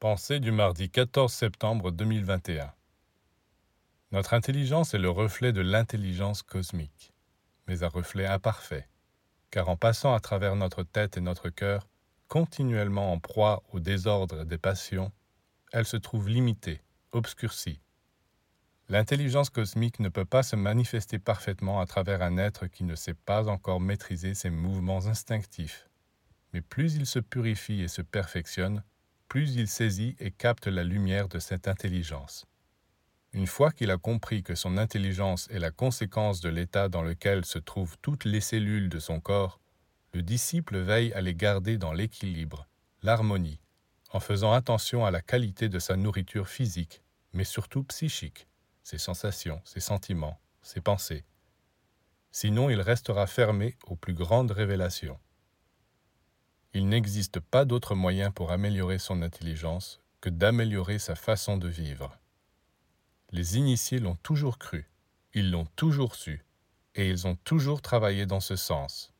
Pensée du mardi 14 septembre 2021 Notre intelligence est le reflet de l'intelligence cosmique, mais un reflet imparfait, car en passant à travers notre tête et notre cœur, continuellement en proie au désordre des passions, elle se trouve limitée, obscurcie. L'intelligence cosmique ne peut pas se manifester parfaitement à travers un être qui ne sait pas encore maîtriser ses mouvements instinctifs. Mais plus il se purifie et se perfectionne, plus il saisit et capte la lumière de cette intelligence. Une fois qu'il a compris que son intelligence est la conséquence de l'état dans lequel se trouvent toutes les cellules de son corps, le disciple veille à les garder dans l'équilibre, l'harmonie, en faisant attention à la qualité de sa nourriture physique, mais surtout psychique, ses sensations, ses sentiments, ses pensées. Sinon il restera fermé aux plus grandes révélations. Il n'existe pas d'autre moyen pour améliorer son intelligence que d'améliorer sa façon de vivre. Les initiés l'ont toujours cru, ils l'ont toujours su, et ils ont toujours travaillé dans ce sens.